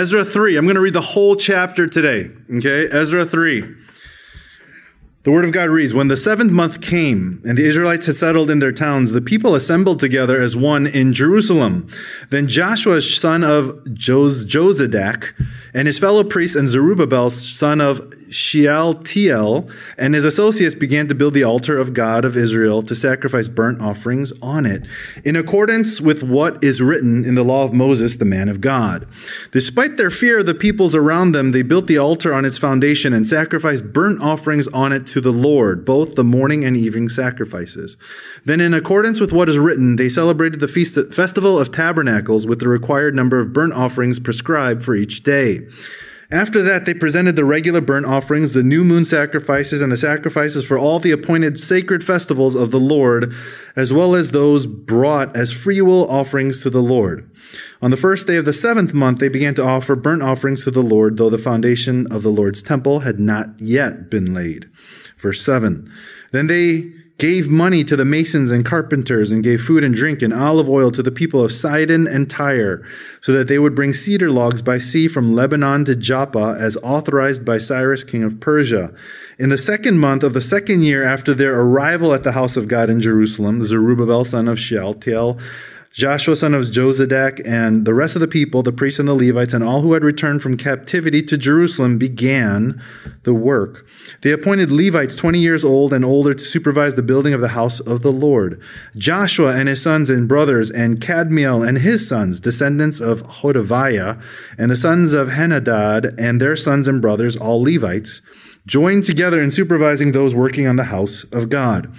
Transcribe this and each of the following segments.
Ezra 3. I'm going to read the whole chapter today. Okay? Ezra 3. The word of God reads When the seventh month came, and the Israelites had settled in their towns, the people assembled together as one in Jerusalem. Then Joshua, son of Jos- Jozadak, and his fellow priests, and Zerubbabel, son of Shealtiel, and his associates began to build the altar of God of Israel to sacrifice burnt offerings on it, in accordance with what is written in the law of Moses, the man of God. Despite their fear of the peoples around them, they built the altar on its foundation and sacrificed burnt offerings on it to the Lord, both the morning and evening sacrifices. Then, in accordance with what is written, they celebrated the feast, festival of tabernacles with the required number of burnt offerings prescribed for each day. After that, they presented the regular burnt offerings, the new moon sacrifices, and the sacrifices for all the appointed sacred festivals of the Lord, as well as those brought as freewill offerings to the Lord. On the first day of the seventh month, they began to offer burnt offerings to the Lord, though the foundation of the Lord's temple had not yet been laid. Verse 7. Then they gave money to the masons and carpenters, and gave food and drink and olive oil to the people of Sidon and Tyre, so that they would bring cedar logs by sea from Lebanon to Joppa, as authorized by Cyrus, king of Persia. In the second month of the second year after their arrival at the house of God in Jerusalem, Zerubbabel, son of Shealtiel, Joshua son of Jozadak and the rest of the people, the priests and the Levites, and all who had returned from captivity to Jerusalem began the work. They appointed Levites 20 years old and older to supervise the building of the house of the Lord. Joshua and his sons and brothers, and Kadmiel and his sons, descendants of Hodaviah, and the sons of Henadad and their sons and brothers, all Levites, joined together in supervising those working on the house of God.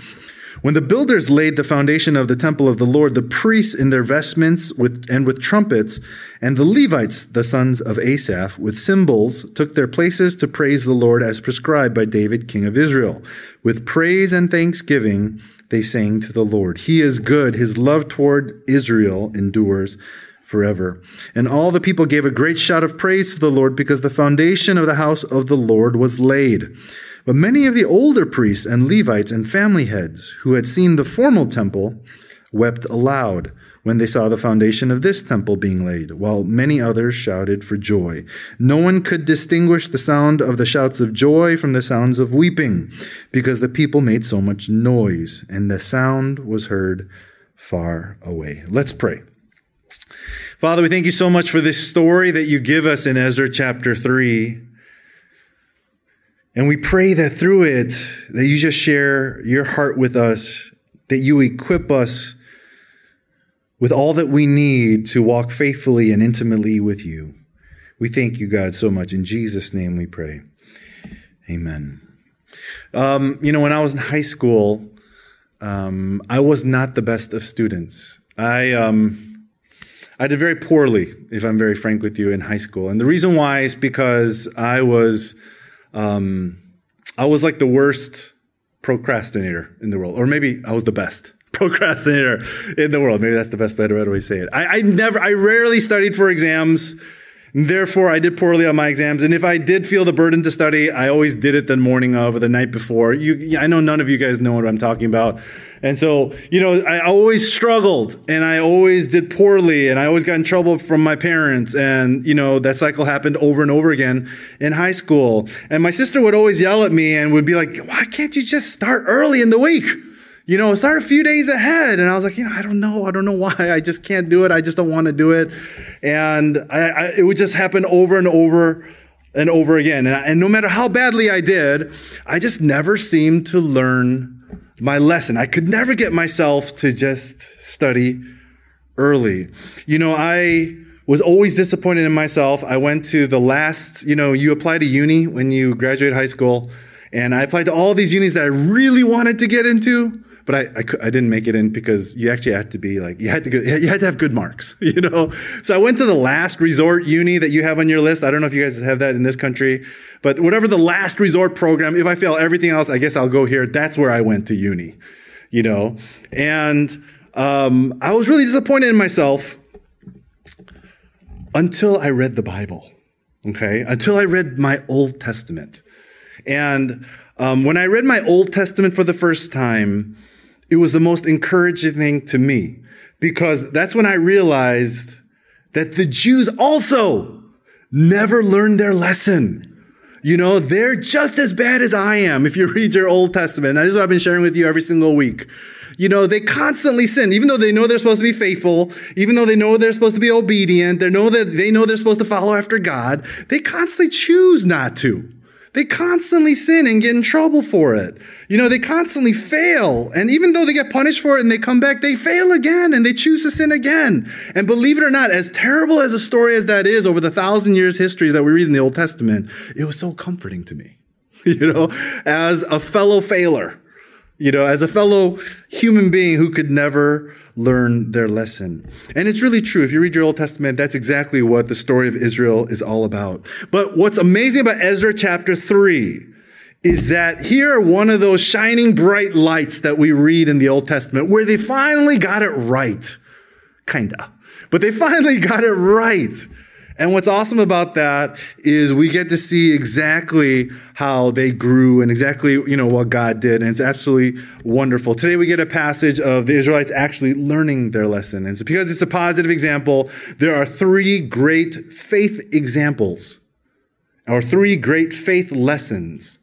When the builders laid the foundation of the temple of the Lord, the priests in their vestments with, and with trumpets, and the Levites, the sons of Asaph, with cymbals, took their places to praise the Lord as prescribed by David, king of Israel. With praise and thanksgiving, they sang to the Lord. He is good. His love toward Israel endures forever. And all the people gave a great shout of praise to the Lord because the foundation of the house of the Lord was laid. But many of the older priests and Levites and family heads who had seen the formal temple wept aloud when they saw the foundation of this temple being laid, while many others shouted for joy. No one could distinguish the sound of the shouts of joy from the sounds of weeping, because the people made so much noise, and the sound was heard far away. Let's pray. Father, we thank you so much for this story that you give us in Ezra chapter 3. And we pray that through it, that you just share your heart with us, that you equip us with all that we need to walk faithfully and intimately with you. We thank you, God, so much. In Jesus' name we pray. Amen. Um, you know, when I was in high school, um, I was not the best of students. I, um, I did very poorly, if I'm very frank with you, in high school. And the reason why is because I was um, I was like the worst procrastinator in the world, or maybe I was the best procrastinator in the world. Maybe that's the best way to say it. I, I never, I rarely studied for exams. Therefore, I did poorly on my exams. And if I did feel the burden to study, I always did it the morning of or the night before. You, I know none of you guys know what I'm talking about. And so, you know, I always struggled and I always did poorly and I always got in trouble from my parents. And, you know, that cycle happened over and over again in high school. And my sister would always yell at me and would be like, why can't you just start early in the week? You know, start a few days ahead. And I was like, you know, I don't know. I don't know why. I just can't do it. I just don't want to do it. And I, I, it would just happen over and over and over again. And, and no matter how badly I did, I just never seemed to learn my lesson. I could never get myself to just study early. You know, I was always disappointed in myself. I went to the last, you know, you apply to uni when you graduate high school. And I applied to all these unis that I really wanted to get into but I, I, I, didn't make it in because you actually had to be like you had to go, you had to have good marks, you know. So I went to the last resort uni that you have on your list. I don't know if you guys have that in this country, but whatever the last resort program. If I fail everything else, I guess I'll go here. That's where I went to uni, you know. And um, I was really disappointed in myself until I read the Bible. Okay, until I read my Old Testament, and um, when I read my Old Testament for the first time, it was the most encouraging thing to me because that's when I realized that the Jews also never learned their lesson. You know, they're just as bad as I am if you read your Old Testament. And this is what I've been sharing with you every single week. You know, they constantly sin, even though they know they're supposed to be faithful, even though they know they're supposed to be obedient, they know that they know they're supposed to follow after God. They constantly choose not to. They constantly sin and get in trouble for it. You know, they constantly fail. And even though they get punished for it and they come back, they fail again and they choose to sin again. And believe it or not, as terrible as a story as that is over the thousand years histories that we read in the Old Testament, it was so comforting to me. You know, as a fellow failer, you know, as a fellow human being who could never learn their lesson. And it's really true. If you read your Old Testament, that's exactly what the story of Israel is all about. But what's amazing about Ezra chapter 3 is that here are one of those shining bright lights that we read in the Old Testament where they finally got it right. Kinda. But they finally got it right. And what's awesome about that is we get to see exactly how they grew and exactly, you know, what God did. And it's absolutely wonderful. Today we get a passage of the Israelites actually learning their lesson. And so because it's a positive example, there are three great faith examples or three great faith lessons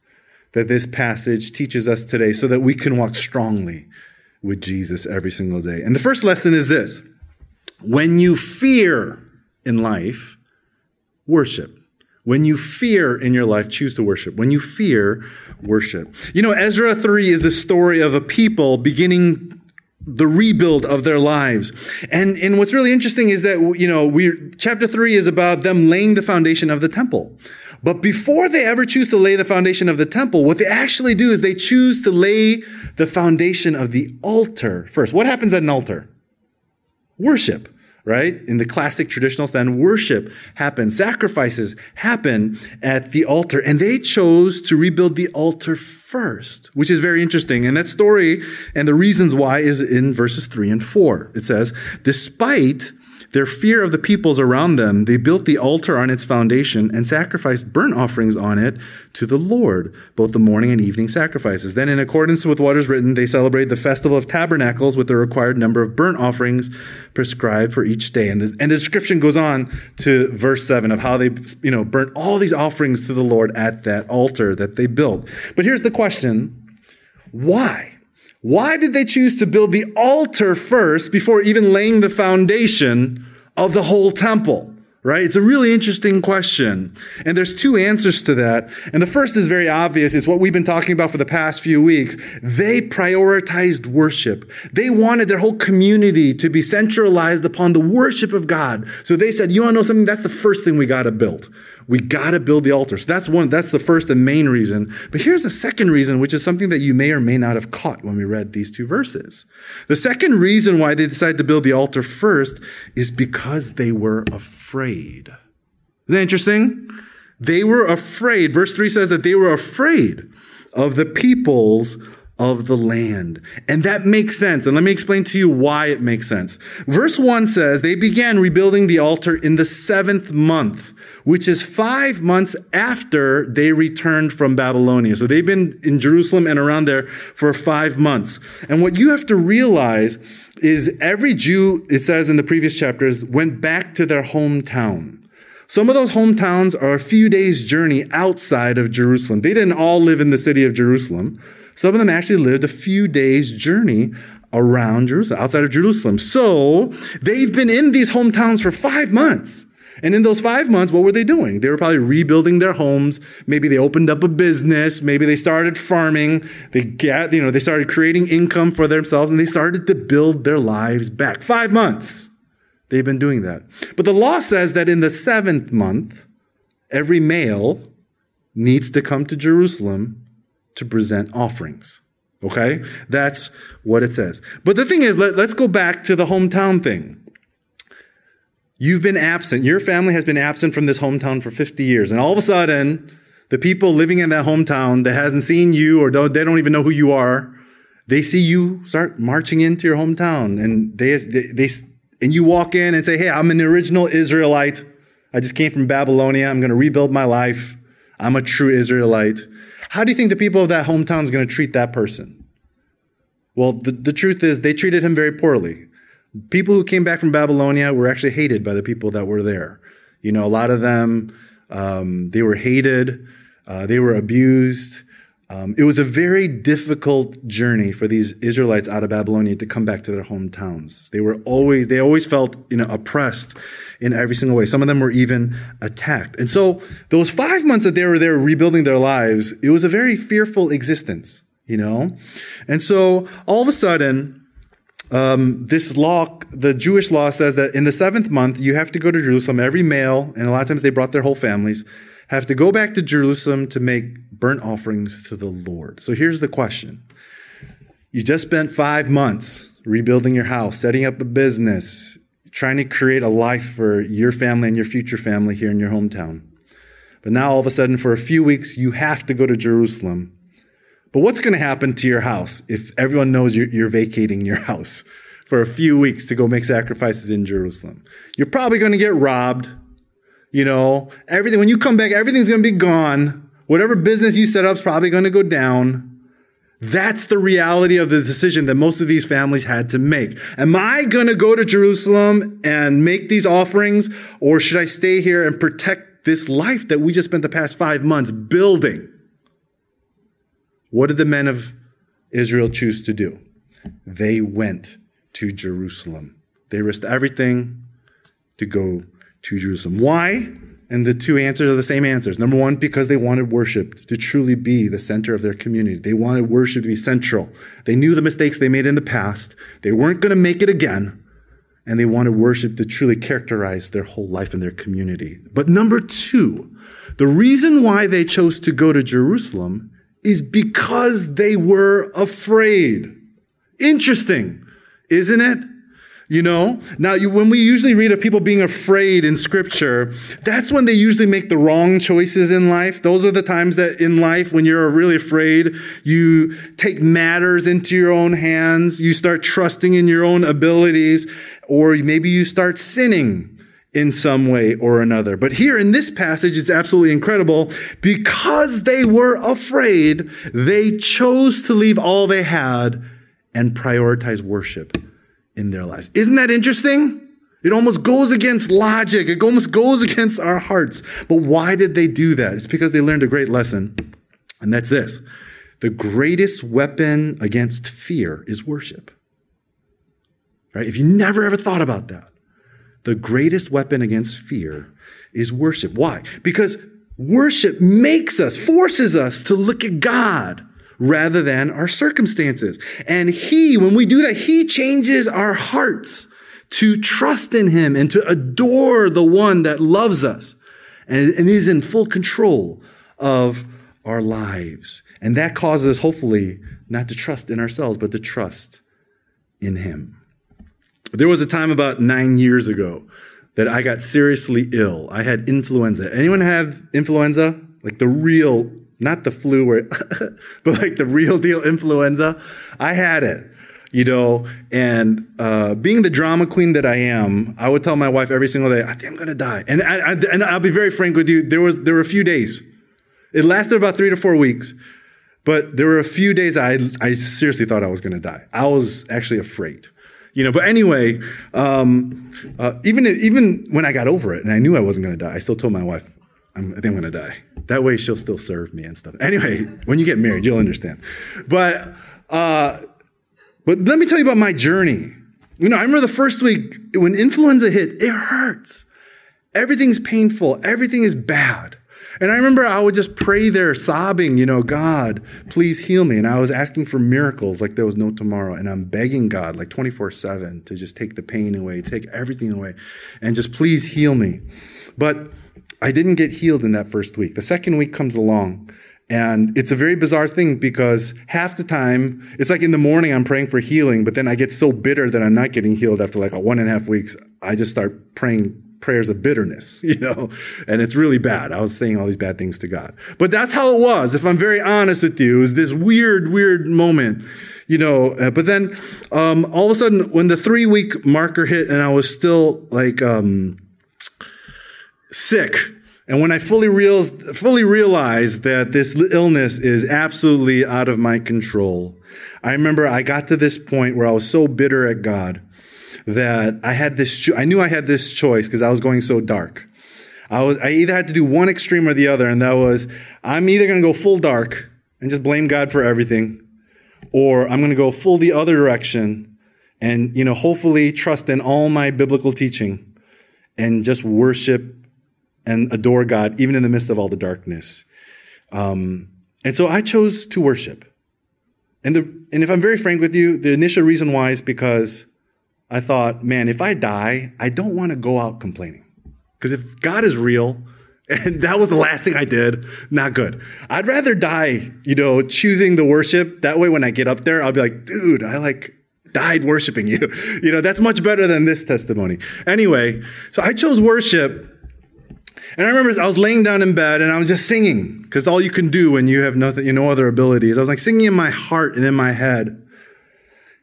that this passage teaches us today so that we can walk strongly with Jesus every single day. And the first lesson is this. When you fear in life, worship. When you fear in your life, choose to worship. When you fear, worship. You know, Ezra 3 is a story of a people beginning the rebuild of their lives. And, and what's really interesting is that, you know, we, chapter 3 is about them laying the foundation of the temple. But before they ever choose to lay the foundation of the temple, what they actually do is they choose to lay the foundation of the altar first. What happens at an altar? Worship right? In the classic traditional sense, worship happens, sacrifices happen at the altar. And they chose to rebuild the altar first, which is very interesting. And that story and the reasons why is in verses three and four. It says, despite their fear of the peoples around them, they built the altar on its foundation and sacrificed burnt offerings on it to the Lord, both the morning and evening sacrifices. Then, in accordance with what is written, they celebrated the festival of tabernacles with the required number of burnt offerings prescribed for each day. And the, and the description goes on to verse 7 of how they you know, burnt all these offerings to the Lord at that altar that they built. But here's the question why? Why did they choose to build the altar first before even laying the foundation of the whole temple? Right? It's a really interesting question. And there's two answers to that. And the first is very obvious. It's what we've been talking about for the past few weeks. They prioritized worship. They wanted their whole community to be centralized upon the worship of God. So they said, you want to know something? That's the first thing we got to build. We got to build the altar. So that's one, that's the first and main reason. But here's a second reason, which is something that you may or may not have caught when we read these two verses. The second reason why they decided to build the altar first is because they were afraid. Is that interesting? They were afraid. Verse 3 says that they were afraid of the peoples of the land. And that makes sense. And let me explain to you why it makes sense. Verse 1 says they began rebuilding the altar in the seventh month which is five months after they returned from Babylonia. So they've been in Jerusalem and around there for five months. And what you have to realize is every Jew, it says in the previous chapters, went back to their hometown. Some of those hometowns are a few days' journey outside of Jerusalem. They didn't all live in the city of Jerusalem. Some of them actually lived a few days' journey around Jerusalem, outside of Jerusalem. So they've been in these hometowns for five months. And in those five months, what were they doing? They were probably rebuilding their homes. Maybe they opened up a business. Maybe they started farming. They get, you know, they started creating income for themselves and they started to build their lives back. Five months. They've been doing that. But the law says that in the seventh month, every male needs to come to Jerusalem to present offerings. Okay? That's what it says. But the thing is, let, us go back to the hometown thing. You've been absent. Your family has been absent from this hometown for 50 years. And all of a sudden, the people living in that hometown that hasn't seen you or don't, they don't even know who you are, they see you start marching into your hometown and they, they, they, and you walk in and say, Hey, I'm an original Israelite. I just came from Babylonia. I'm going to rebuild my life. I'm a true Israelite. How do you think the people of that hometown is going to treat that person? Well, the, the truth is they treated him very poorly. People who came back from Babylonia were actually hated by the people that were there. You know, a lot of them, um, they were hated, uh, they were abused. Um, it was a very difficult journey for these Israelites out of Babylonia to come back to their hometowns. They were always, they always felt, you know, oppressed in every single way. Some of them were even attacked. And so those five months that they were there rebuilding their lives, it was a very fearful existence, you know? And so all of a sudden, um, this law, the Jewish law says that in the seventh month, you have to go to Jerusalem. Every male, and a lot of times they brought their whole families, have to go back to Jerusalem to make burnt offerings to the Lord. So here's the question You just spent five months rebuilding your house, setting up a business, trying to create a life for your family and your future family here in your hometown. But now all of a sudden, for a few weeks, you have to go to Jerusalem. But what's going to happen to your house if everyone knows you're, vacating your house for a few weeks to go make sacrifices in Jerusalem? You're probably going to get robbed. You know, everything, when you come back, everything's going to be gone. Whatever business you set up is probably going to go down. That's the reality of the decision that most of these families had to make. Am I going to go to Jerusalem and make these offerings, or should I stay here and protect this life that we just spent the past five months building? What did the men of Israel choose to do? They went to Jerusalem. They risked everything to go to Jerusalem. Why? And the two answers are the same answers. Number one, because they wanted worship to truly be the center of their community. They wanted worship to be central. They knew the mistakes they made in the past. They weren't going to make it again. And they wanted worship to truly characterize their whole life in their community. But number two, the reason why they chose to go to Jerusalem is because they were afraid. Interesting, isn't it? You know, now you, when we usually read of people being afraid in scripture, that's when they usually make the wrong choices in life. Those are the times that in life, when you're really afraid, you take matters into your own hands. You start trusting in your own abilities, or maybe you start sinning in some way or another. But here in this passage, it's absolutely incredible. Because they were afraid, they chose to leave all they had and prioritize worship in their lives. Isn't that interesting? It almost goes against logic. It almost goes against our hearts. But why did they do that? It's because they learned a great lesson. And that's this. The greatest weapon against fear is worship. Right? If you never ever thought about that, the greatest weapon against fear is worship. Why? Because worship makes us, forces us to look at God rather than our circumstances. And He, when we do that, He changes our hearts to trust in Him and to adore the one that loves us and, and is in full control of our lives. And that causes us, hopefully, not to trust in ourselves, but to trust in Him. There was a time about nine years ago that I got seriously ill. I had influenza. Anyone have influenza? Like the real not the flu but like the real deal influenza. I had it, you know, and uh, being the drama queen that I am, I would tell my wife every single day, I think I'm gonna die. And I, I, and I'll be very frank with you. There was there were a few days. It lasted about three to four weeks, but there were a few days I I seriously thought I was gonna die. I was actually afraid. You know, but anyway, um, uh, even even when I got over it and I knew I wasn't going to die, I still told my wife, I'm, I think I'm going to die. That way she'll still serve me and stuff. Anyway, when you get married, you'll understand. But, uh, but let me tell you about my journey. You know, I remember the first week when influenza hit, it hurts. Everything's painful. Everything is bad. And I remember I would just pray there sobbing, you know, God, please heal me. And I was asking for miracles like there was no tomorrow. And I'm begging God like 24 seven to just take the pain away, take everything away and just please heal me. But I didn't get healed in that first week. The second week comes along. And it's a very bizarre thing because half the time, it's like in the morning I'm praying for healing, but then I get so bitter that I'm not getting healed after like a one and a half weeks. I just start praying prayers of bitterness, you know, and it's really bad. I was saying all these bad things to God. But that's how it was. If I'm very honest with you, it was this weird, weird moment, you know. Uh, but then um, all of a sudden, when the three week marker hit and I was still like, um, sick. And when I fully, fully realized that this illness is absolutely out of my control, I remember I got to this point where I was so bitter at God that I had this, I knew I had this choice because I was going so dark. I was I either had to do one extreme or the other, and that was I'm either going to go full dark and just blame God for everything, or I'm going to go full the other direction and you know hopefully trust in all my biblical teaching and just worship and adore God even in the midst of all the darkness. Um, and so I chose to worship. And the and if I'm very frank with you, the initial reason why is because I thought, man, if I die, I don't want to go out complaining. Because if God is real, and that was the last thing I did, not good. I'd rather die, you know, choosing the worship. That way, when I get up there, I'll be like, dude, I like died worshiping you. You know, that's much better than this testimony. Anyway, so I chose worship. And I remember I was laying down in bed and I was just singing because all you can do when you have nothing, you know, other abilities. I was like singing in my heart and in my head.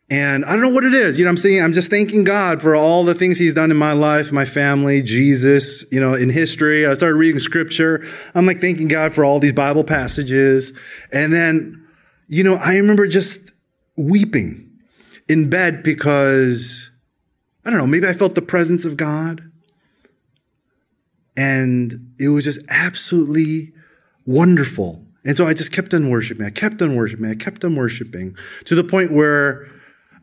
And I don't know what it is. You know, I'm saying, I'm just thanking God for all the things He's done in my life, my family, Jesus, you know, in history. I started reading scripture. I'm like thanking God for all these Bible passages. And then, you know, I remember just weeping in bed because, I don't know, maybe I felt the presence of God. And it was just absolutely wonderful. And so I just kept on worshiping. I kept on worshiping. I kept on worshiping to the point where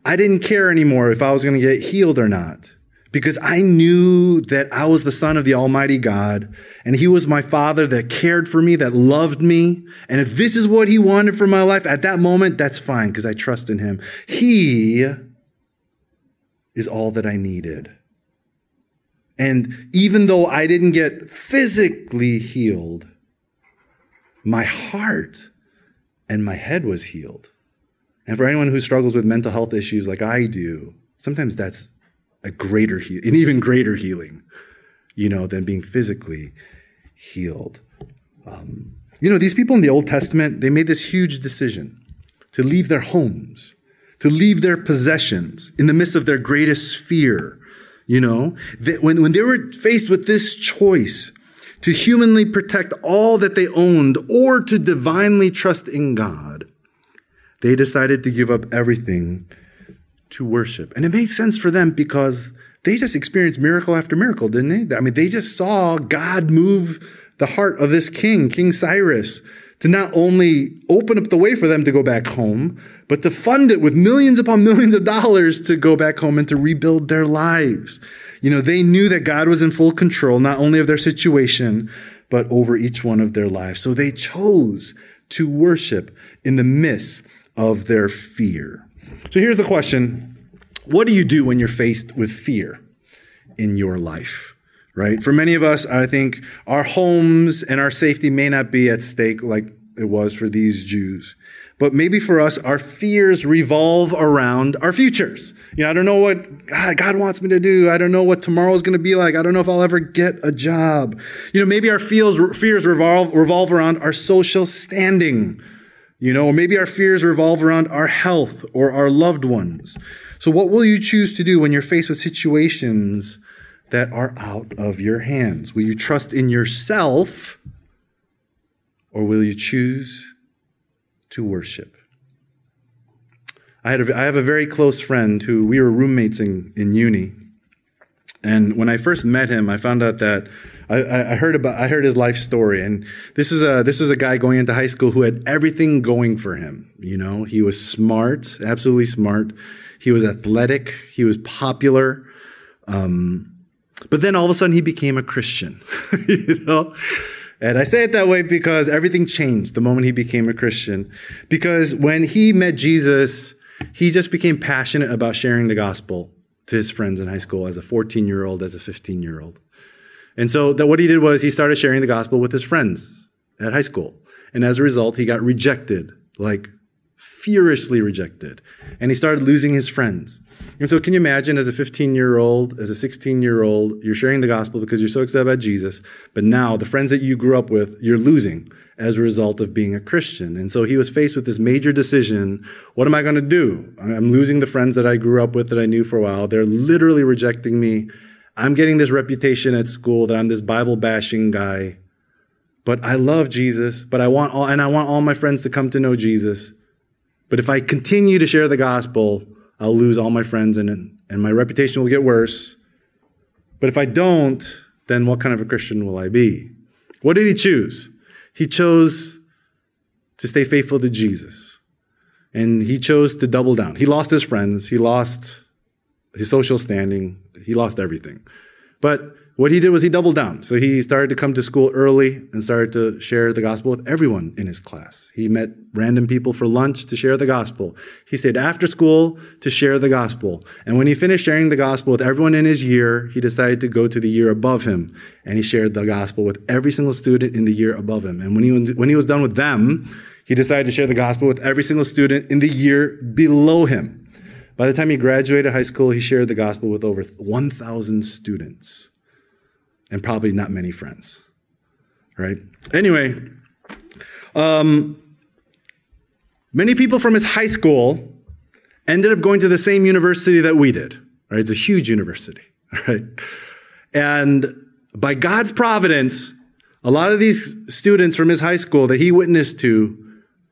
I didn't care anymore if I was going to get healed or not because I knew that I was the son of the Almighty God and He was my Father that cared for me, that loved me. And if this is what He wanted for my life at that moment, that's fine because I trust in Him. He is all that I needed. And even though I didn't get physically healed, my heart and my head was healed. And for anyone who struggles with mental health issues like I do, sometimes that's a greater, he- an even greater healing, you know, than being physically healed. Um, you know, these people in the Old Testament, they made this huge decision to leave their homes, to leave their possessions in the midst of their greatest fear. You know, when, when they were faced with this choice to humanly protect all that they owned or to divinely trust in God, they decided to give up everything to worship. And it made sense for them because they just experienced miracle after miracle, didn't they? I mean, they just saw God move the heart of this king, King Cyrus, to not only open up the way for them to go back home, but to fund it with millions upon millions of dollars to go back home and to rebuild their lives. You know, they knew that God was in full control, not only of their situation, but over each one of their lives. So they chose to worship in the midst of their fear. So here's the question What do you do when you're faced with fear in your life? Right? For many of us, I think our homes and our safety may not be at stake like it was for these Jews. But maybe for us, our fears revolve around our futures. You know, I don't know what ah, God wants me to do. I don't know what tomorrow is going to be like. I don't know if I'll ever get a job. You know, maybe our fears, fears revolve, revolve around our social standing you know, or maybe our fears revolve around our health or our loved ones. So, what will you choose to do when you're faced with situations that are out of your hands? Will you trust in yourself or will you choose to worship? I, had a, I have a very close friend who we were roommates in, in uni. And when I first met him, I found out that I, I, heard about I heard his life story, and this is a this is a guy going into high school who had everything going for him. You know, he was smart, absolutely smart. He was athletic. He was popular. Um, but then all of a sudden, he became a Christian. you know. And I say it that way because everything changed the moment he became a Christian. Because when he met Jesus, he just became passionate about sharing the gospel to his friends in high school as a 14 year old, as a 15 year old. And so that what he did was he started sharing the gospel with his friends at high school. And as a result, he got rejected, like furiously rejected. And he started losing his friends. And so can you imagine as a 15 year old, as a 16 year old, you're sharing the gospel because you're so excited about Jesus, but now the friends that you grew up with, you're losing as a result of being a Christian. And so he was faced with this major decision. What am I going to do? I'm losing the friends that I grew up with that I knew for a while. They're literally rejecting me I'm getting this reputation at school that I'm this Bible bashing guy. But I love Jesus, but I want all, and I want all my friends to come to know Jesus. But if I continue to share the gospel, I'll lose all my friends and, and my reputation will get worse. But if I don't, then what kind of a Christian will I be? What did he choose? He chose to stay faithful to Jesus. And he chose to double down. He lost his friends, he lost his social standing, he lost everything. But what he did was he doubled down. So he started to come to school early and started to share the gospel with everyone in his class. He met random people for lunch to share the gospel. He stayed after school to share the gospel. And when he finished sharing the gospel with everyone in his year, he decided to go to the year above him and he shared the gospel with every single student in the year above him. And when he was, when he was done with them, he decided to share the gospel with every single student in the year below him. By the time he graduated high school, he shared the gospel with over 1,000 students and probably not many friends. Right? Anyway, um, many people from his high school ended up going to the same university that we did. Right? It's a huge university. Right? And by God's providence, a lot of these students from his high school that he witnessed to,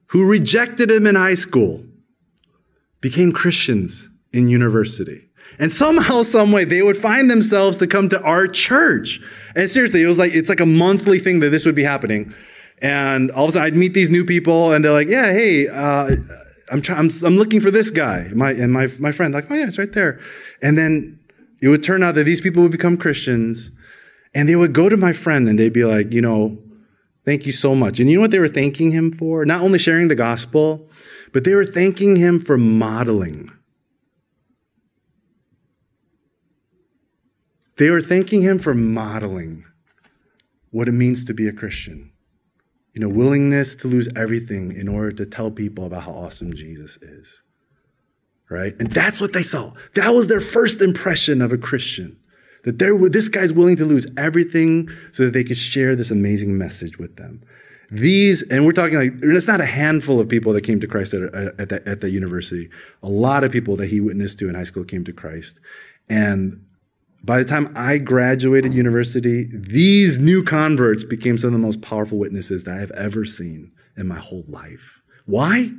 who rejected him in high school, became Christians in university. And somehow, some way, they would find themselves to come to our church. And seriously, it was like, it's like a monthly thing that this would be happening. And all of a sudden I'd meet these new people and they're like, yeah, hey, uh, I'm, trying, I'm, I'm looking for this guy. My, and my, my friend, like, oh yeah, it's right there. And then it would turn out that these people would become Christians and they would go to my friend and they'd be like, you know, thank you so much. And you know what they were thanking him for? Not only sharing the gospel, but they were thanking him for modeling They were thanking him for modeling what it means to be a Christian. You know, willingness to lose everything in order to tell people about how awesome Jesus is. Right? And that's what they saw. That was their first impression of a Christian. That this guy's willing to lose everything so that they could share this amazing message with them. These, and we're talking like, it's not a handful of people that came to Christ at, at, that, at that university. A lot of people that he witnessed to in high school came to Christ. And by the time I graduated university, these new converts became some of the most powerful witnesses that I've ever seen in my whole life. Why?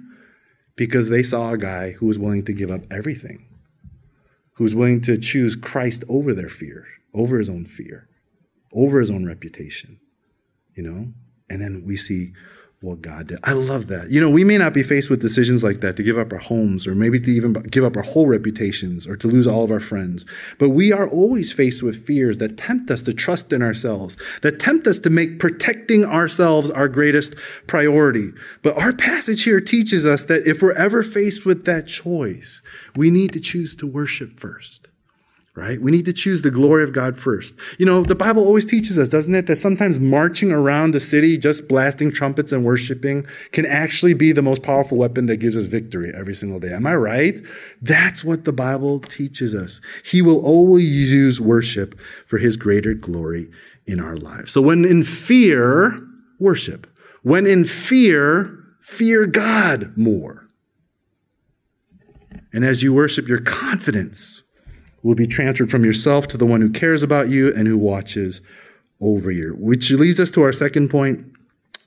Because they saw a guy who was willing to give up everything, who was willing to choose Christ over their fear, over his own fear, over his own reputation, you know? And then we see what God did. I love that. You know, we may not be faced with decisions like that to give up our homes or maybe to even give up our whole reputations or to lose all of our friends. But we are always faced with fears that tempt us to trust in ourselves, that tempt us to make protecting ourselves our greatest priority. But our passage here teaches us that if we're ever faced with that choice, we need to choose to worship first right? We need to choose the glory of God first. You know, the Bible always teaches us, doesn't it, that sometimes marching around a city, just blasting trumpets and worshiping, can actually be the most powerful weapon that gives us victory every single day. Am I right? That's what the Bible teaches us. He will always use worship for his greater glory in our lives. So when in fear, worship. When in fear, fear God more. And as you worship your confidence, will be transferred from yourself to the one who cares about you and who watches over you. Which leads us to our second point.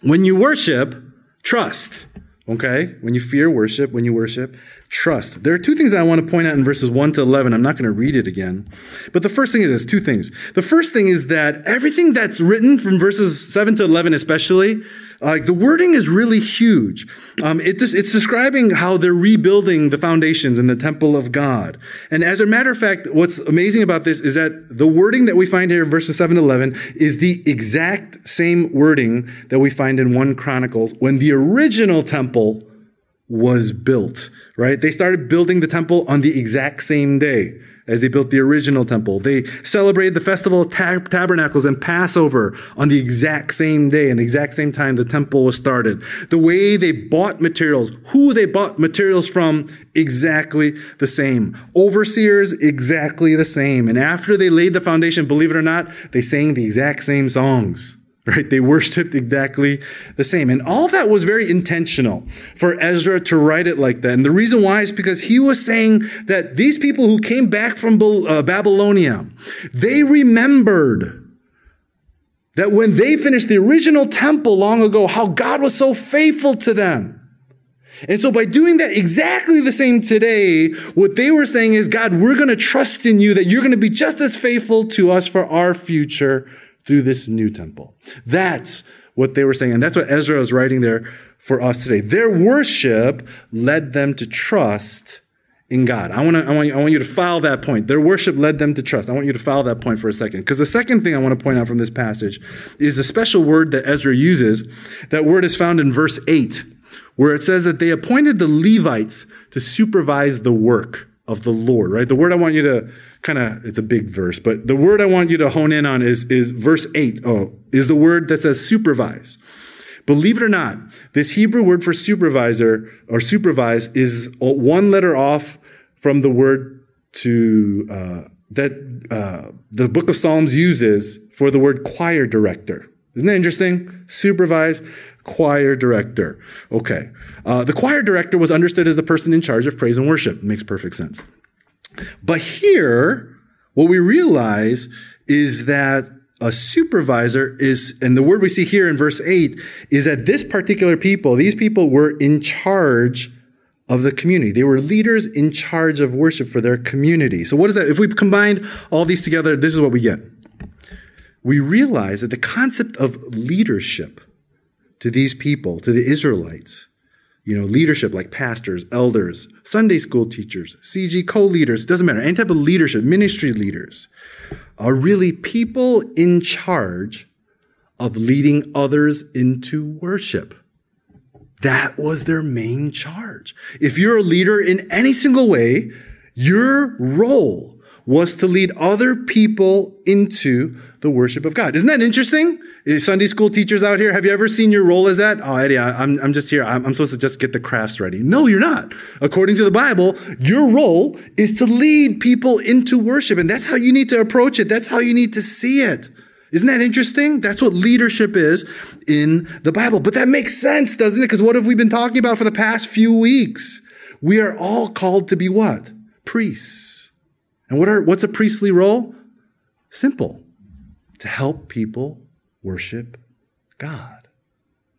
When you worship, trust. Okay? When you fear worship, when you worship, trust. There are two things that I want to point out in verses 1 to 11. I'm not going to read it again. But the first thing is this two things. The first thing is that everything that's written from verses 7 to 11, especially, uh, the wording is really huge. Um, it, it's describing how they're rebuilding the foundations in the temple of God. And as a matter of fact, what's amazing about this is that the wording that we find here in verses 7 to 11 is the exact same wording that we find in 1 Chronicles when the original temple was built, right? They started building the temple on the exact same day as they built the original temple. They celebrated the festival of tab- tabernacles and Passover on the exact same day and the exact same time the temple was started. The way they bought materials, who they bought materials from, exactly the same. Overseers, exactly the same. And after they laid the foundation, believe it or not, they sang the exact same songs right? They worshiped exactly the same. And all that was very intentional for Ezra to write it like that. And the reason why is because he was saying that these people who came back from uh, Babylonia, they remembered that when they finished the original temple long ago, how God was so faithful to them. And so by doing that exactly the same today, what they were saying is, God, we're going to trust in you that you're going to be just as faithful to us for our future through this new temple. That's what they were saying. And that's what Ezra is writing there for us today. Their worship led them to trust in God. I want to, I want you, I want you to file that point. Their worship led them to trust. I want you to file that point for a second. Because the second thing I want to point out from this passage is a special word that Ezra uses. That word is found in verse 8, where it says that they appointed the Levites to supervise the work of the Lord, right? The word I want you to kind of, it's a big verse, but the word I want you to hone in on is, is verse 8. Oh, is the word that says supervise. Believe it or not, this Hebrew word for supervisor or supervise is one letter off from the word to uh, that uh, the book of Psalms uses for the word choir director. Isn't that interesting? Supervise, choir director. Okay. Uh, the choir director was understood as the person in charge of praise and worship. It makes perfect sense. But here, what we realize is that a supervisor is, and the word we see here in verse 8 is that this particular people, these people were in charge of the community. They were leaders in charge of worship for their community. So, what is that? If we combine all these together, this is what we get. We realize that the concept of leadership to these people, to the Israelites, you know, leadership like pastors, elders, Sunday school teachers, CG co leaders, doesn't matter, any type of leadership, ministry leaders, are really people in charge of leading others into worship. That was their main charge. If you're a leader in any single way, your role was to lead other people into the worship of God. Isn't that interesting? Eh, Sunday school teachers out here, have you ever seen your role as that? Oh, Eddie, I'm, I'm just here. I'm, I'm supposed to just get the crafts ready. No, you're not. According to the Bible, your role is to lead people into worship. And that's how you need to approach it. That's how you need to see it. Isn't that interesting? That's what leadership is in the Bible. But that makes sense, doesn't it? Because what have we been talking about for the past few weeks? We are all called to be what? Priests. And what are, what's a priestly role? Simple. To help people worship God.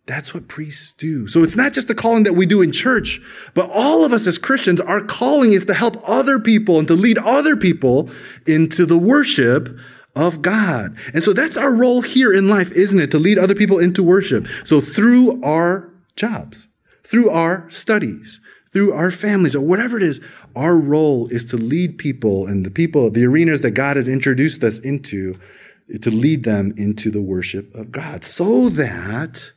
That's what priests do. So it's not just the calling that we do in church, but all of us as Christians, our calling is to help other people and to lead other people into the worship of God. And so that's our role here in life, isn't it? To lead other people into worship. So through our jobs, through our studies, through our families, or whatever it is, our role is to lead people and the people, the arenas that God has introduced us into, to lead them into the worship of God so that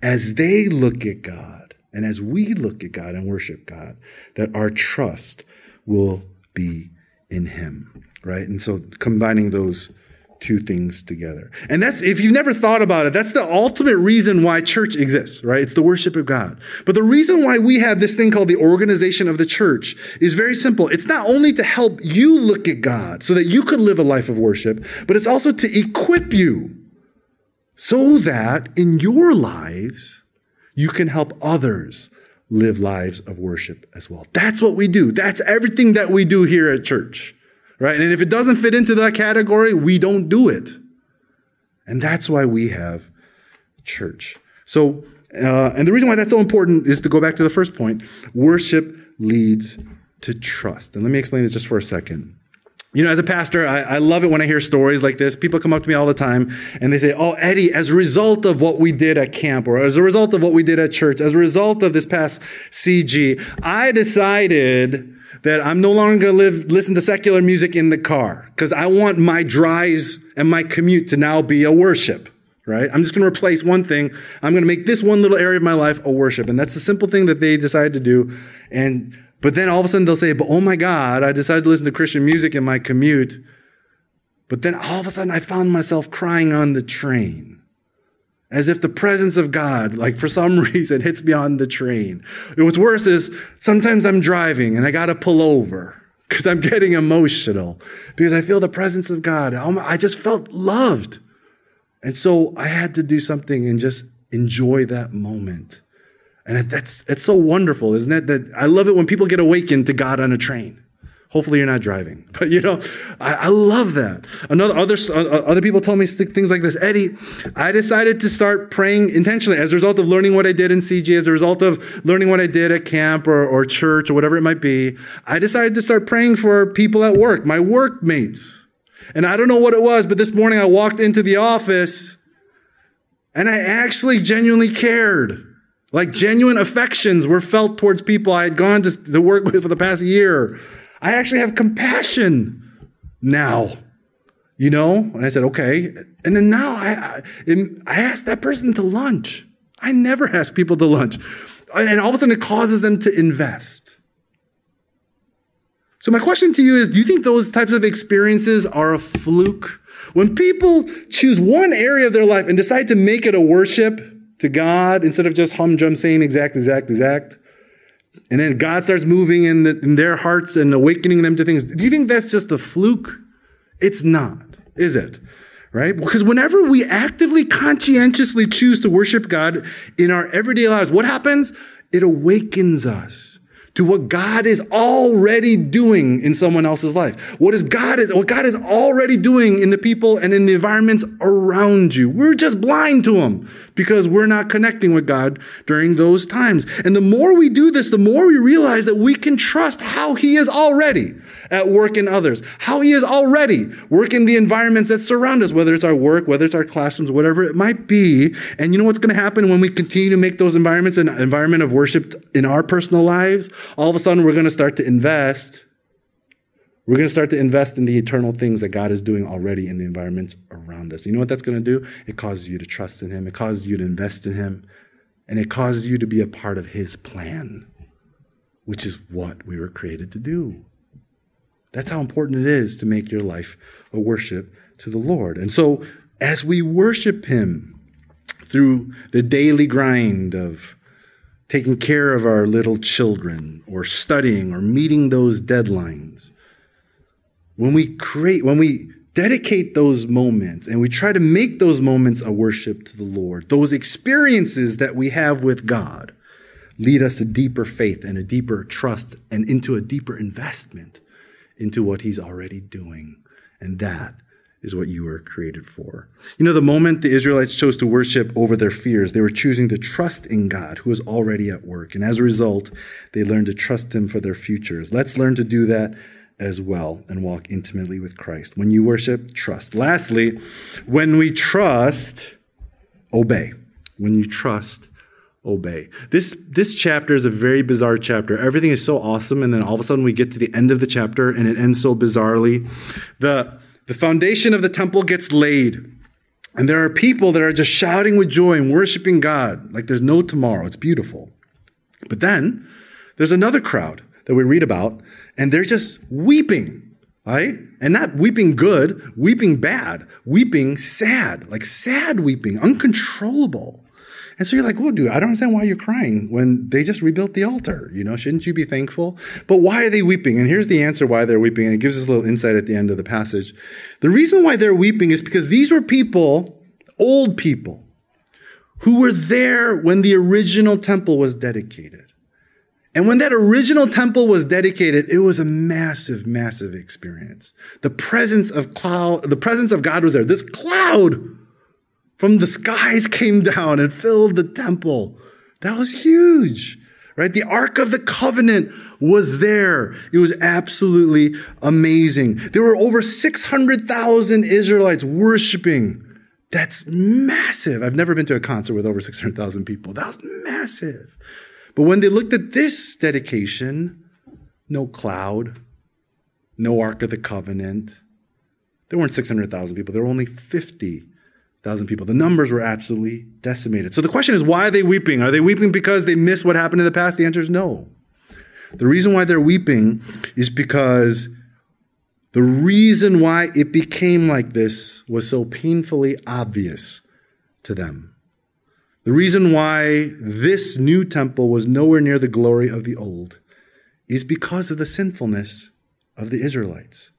as they look at God and as we look at God and worship God, that our trust will be in Him right? And so combining those two things together. And that's, if you've never thought about it, that's the ultimate reason why church exists, right? It's the worship of God. But the reason why we have this thing called the organization of the church is very simple. It's not only to help you look at God so that you could live a life of worship, but it's also to equip you so that in your lives, you can help others live lives of worship as well. That's what we do. That's everything that we do here at church right? And if it doesn't fit into that category, we don't do it. And that's why we have church. So, uh, and the reason why that's so important is to go back to the first point worship leads to trust. And let me explain this just for a second. You know, as a pastor, I, I, love it when I hear stories like this. People come up to me all the time and they say, Oh, Eddie, as a result of what we did at camp, or as a result of what we did at church, as a result of this past CG, I decided that I'm no longer going to live, listen to secular music in the car because I want my drives and my commute to now be a worship, right? I'm just going to replace one thing. I'm going to make this one little area of my life a worship. And that's the simple thing that they decided to do. And, but then all of a sudden they'll say, but oh my God, I decided to listen to Christian music in my commute. But then all of a sudden I found myself crying on the train as if the presence of God, like for some reason, hits me on the train. what's worse is sometimes I'm driving and I got to pull over because I'm getting emotional because I feel the presence of God. I just felt loved. And so I had to do something and just enjoy that moment. And that's, it's so wonderful, isn't it? That I love it when people get awakened to God on a train Hopefully you're not driving, but you know, I, I love that. Another other uh, other people told me things like this. Eddie, I decided to start praying intentionally as a result of learning what I did in CG, as a result of learning what I did at camp or, or church or whatever it might be. I decided to start praying for people at work, my workmates. And I don't know what it was, but this morning I walked into the office and I actually genuinely cared. Like genuine affections were felt towards people I had gone to, to work with for the past year. I actually have compassion now, you know? And I said, okay. And then now I, I, I asked that person to lunch. I never ask people to lunch. And all of a sudden it causes them to invest. So my question to you is, do you think those types of experiences are a fluke? When people choose one area of their life and decide to make it a worship to God instead of just humdrum saying exact, exact, exact, and then God starts moving in, the, in their hearts and awakening them to things. Do you think that's just a fluke? It's not, is it? Right? Because whenever we actively, conscientiously choose to worship God in our everyday lives, what happens? It awakens us to what God is already doing in someone else's life. What is God is what God is already doing in the people and in the environments around you. We're just blind to them because we're not connecting with God during those times. And the more we do this, the more we realize that we can trust how he is already at work in others, how he is already working the environments that surround us, whether it's our work, whether it's our classrooms, whatever it might be. And you know what's going to happen when we continue to make those environments an environment of worship in our personal lives? All of a sudden, we're going to start to invest. We're going to start to invest in the eternal things that God is doing already in the environments around us. You know what that's going to do? It causes you to trust in Him. It causes you to invest in Him. And it causes you to be a part of His plan, which is what we were created to do. That's how important it is to make your life a worship to the Lord. And so, as we worship Him through the daily grind of taking care of our little children or studying or meeting those deadlines, when we create, when we dedicate those moments and we try to make those moments a worship to the Lord, those experiences that we have with God lead us a deeper faith and a deeper trust and into a deeper investment into what he's already doing. And that is what you were created for. You know, the moment the Israelites chose to worship over their fears, they were choosing to trust in God who was already at work. And as a result, they learned to trust him for their futures. Let's learn to do that as well and walk intimately with Christ. When you worship, trust. Lastly, when we trust, obey. When you trust, obey. This, this chapter is a very bizarre chapter. Everything is so awesome, and then all of a sudden we get to the end of the chapter and it ends so bizarrely. The, the foundation of the temple gets laid. And there are people that are just shouting with joy and worshiping God like there's no tomorrow. It's beautiful. But then there's another crowd that we read about, and they're just weeping, right? And not weeping good, weeping bad, weeping sad, like sad weeping, uncontrollable. And so you're like, well, dude, I don't understand why you're crying when they just rebuilt the altar. You know, shouldn't you be thankful? But why are they weeping? And here's the answer why they're weeping. And it gives us a little insight at the end of the passage. The reason why they're weeping is because these were people, old people, who were there when the original temple was dedicated. And when that original temple was dedicated, it was a massive, massive experience. The presence of cloud, the presence of God was there. This cloud from the skies came down and filled the temple. That was huge, right? The Ark of the Covenant was there. It was absolutely amazing. There were over 600,000 Israelites worshiping. That's massive. I've never been to a concert with over 600,000 people. That was massive. But when they looked at this dedication, no cloud, no Ark of the Covenant, there weren't 600,000 people. There were only 50 thousand people. The numbers were absolutely decimated. So the question is, why are they weeping? Are they weeping because they miss what happened in the past? The answer is no. The reason why they're weeping is because the reason why it became like this was so painfully obvious to them. The reason why this new temple was nowhere near the glory of the old is because of the sinfulness of the Israelites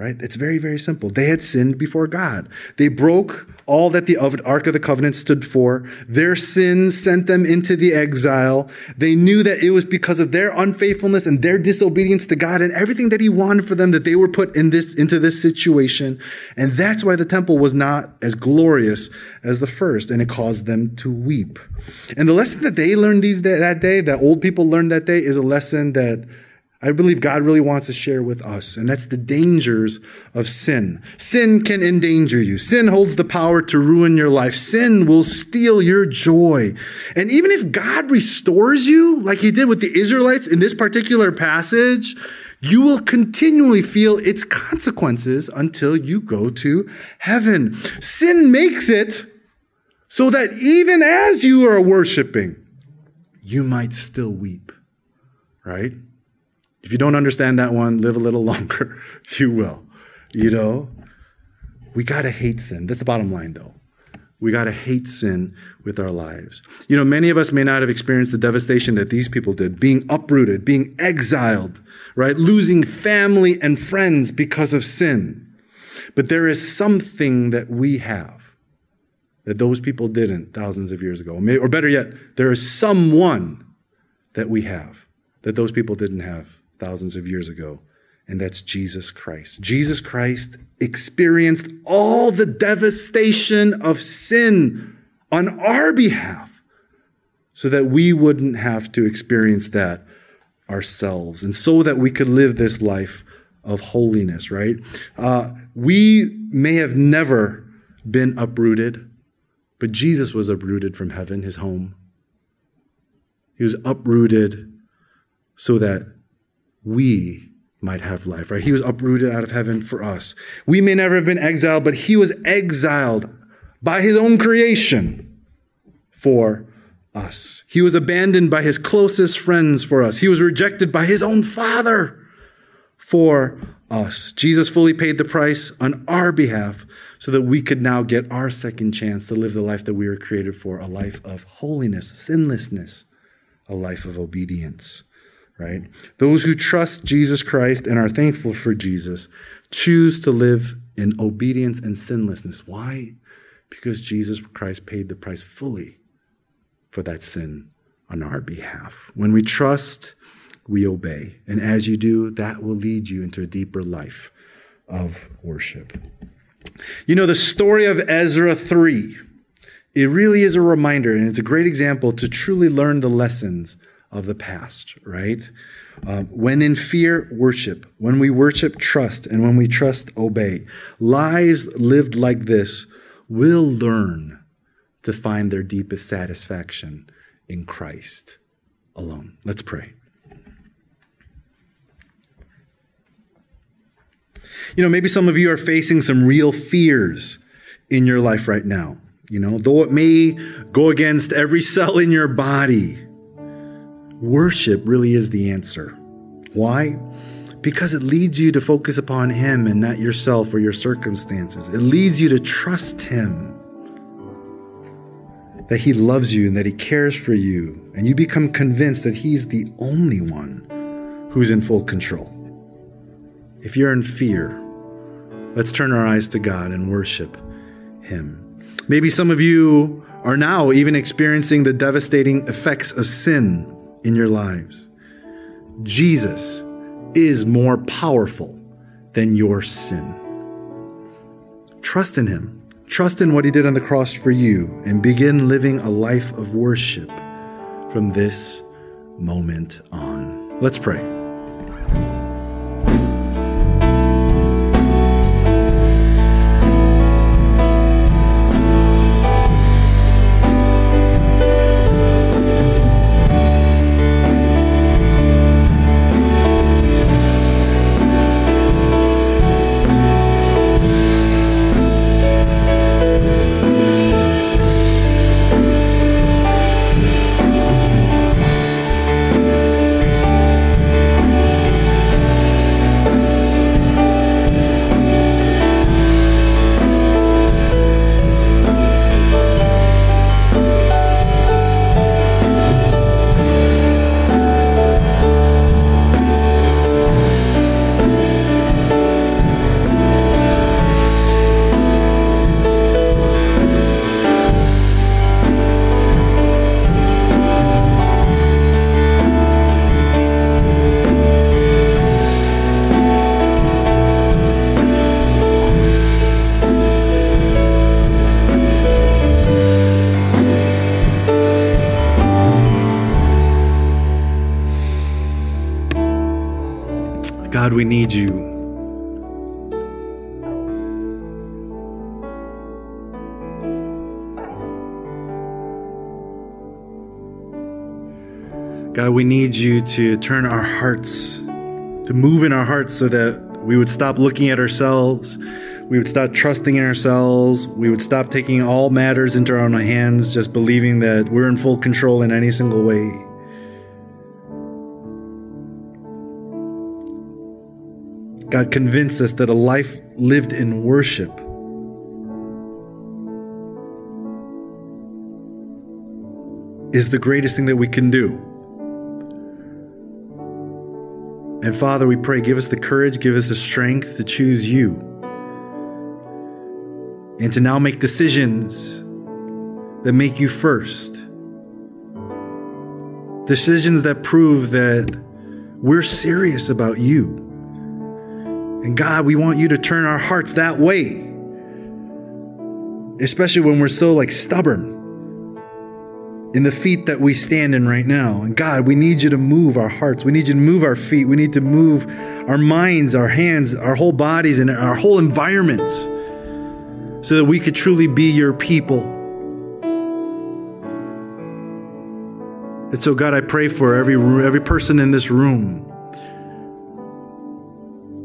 right? It's very, very simple. They had sinned before God. They broke all that the Ark of the Covenant stood for. Their sins sent them into the exile. They knew that it was because of their unfaithfulness and their disobedience to God and everything that He wanted for them that they were put in this, into this situation. And that's why the temple was not as glorious as the first, and it caused them to weep. And the lesson that they learned these that day, that old people learned that day, is a lesson that I believe God really wants to share with us, and that's the dangers of sin. Sin can endanger you. Sin holds the power to ruin your life. Sin will steal your joy. And even if God restores you, like he did with the Israelites in this particular passage, you will continually feel its consequences until you go to heaven. Sin makes it so that even as you are worshiping, you might still weep, right? If you don't understand that one, live a little longer. you will. You know, we got to hate sin. That's the bottom line, though. We got to hate sin with our lives. You know, many of us may not have experienced the devastation that these people did, being uprooted, being exiled, right? Losing family and friends because of sin. But there is something that we have that those people didn't thousands of years ago. Or better yet, there is someone that we have that those people didn't have thousands of years ago, and that's Jesus Christ. Jesus Christ experienced all the devastation of sin on our behalf so that we wouldn't have to experience that ourselves, and so that we could live this life of holiness, right? Uh, we may have never been uprooted, but Jesus was uprooted from heaven, his home. He was uprooted so that we might have life, right? He was uprooted out of heaven for us. We may never have been exiled, but he was exiled by his own creation for us. He was abandoned by his closest friends for us. He was rejected by his own father for us. Jesus fully paid the price on our behalf so that we could now get our second chance to live the life that we were created for a life of holiness, sinlessness, a life of obedience right? Those who trust Jesus Christ and are thankful for Jesus choose to live in obedience and sinlessness. Why? Because Jesus Christ paid the price fully for that sin on our behalf. When we trust, we obey. And as you do, that will lead you into a deeper life of worship. You know, the story of Ezra 3, it really is a reminder, and it's a great example to truly learn the lessons of the past, right? Um, when in fear, worship. When we worship, trust. And when we trust, obey. Lives lived like this will learn to find their deepest satisfaction in Christ alone. Let's pray. You know, maybe some of you are facing some real fears in your life right now. You know, though it may go against every cell in your body Worship really is the answer. Why? Because it leads you to focus upon Him and not yourself or your circumstances. It leads you to trust Him that He loves you and that He cares for you, and you become convinced that He's the only one who's in full control. If you're in fear, let's turn our eyes to God and worship Him. Maybe some of you are now even experiencing the devastating effects of sin in your lives. Jesus is more powerful than your sin. Trust in Him. Trust in what He did on the cross for you and begin living a life of worship from this moment on. Let's pray. We need you. God, we need you to turn our hearts, to move in our hearts so that we would stop looking at ourselves. We would stop trusting in ourselves. We would stop taking all matters into our own hands, just believing that we're in full control in any single way. God, convince us that a life lived in worship is the greatest thing that we can do. And Father, we pray, give us the courage, give us the strength to choose you. And to now make decisions that make you first. Decisions that prove that we're serious about you. And God, we want you to turn our hearts that way. Especially when we're so like stubborn in the feet that we stand in right now. And God, we need you to move our hearts. We need you to move our feet. We need to move our minds, our hands, our whole bodies, and our whole environments so that we could truly be your people. And so, God, I pray for every, every person in this room,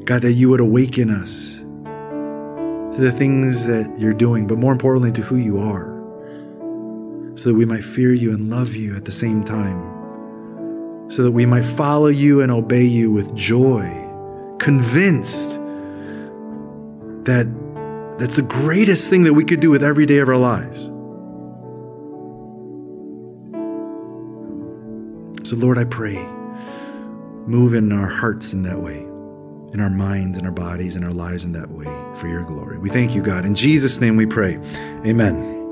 God, that you would awaken us to the things that you're doing, but more importantly, to who you are so that we might fear you and love you at the same time, so that we might follow you and obey you with joy, convinced that that's the greatest thing that we could do with every day of our lives. So, Lord, I pray, move in our hearts in that way, in our minds, in our bodies, in our lives in that way for your glory. We thank you, God. In Jesus' name we pray. Amen.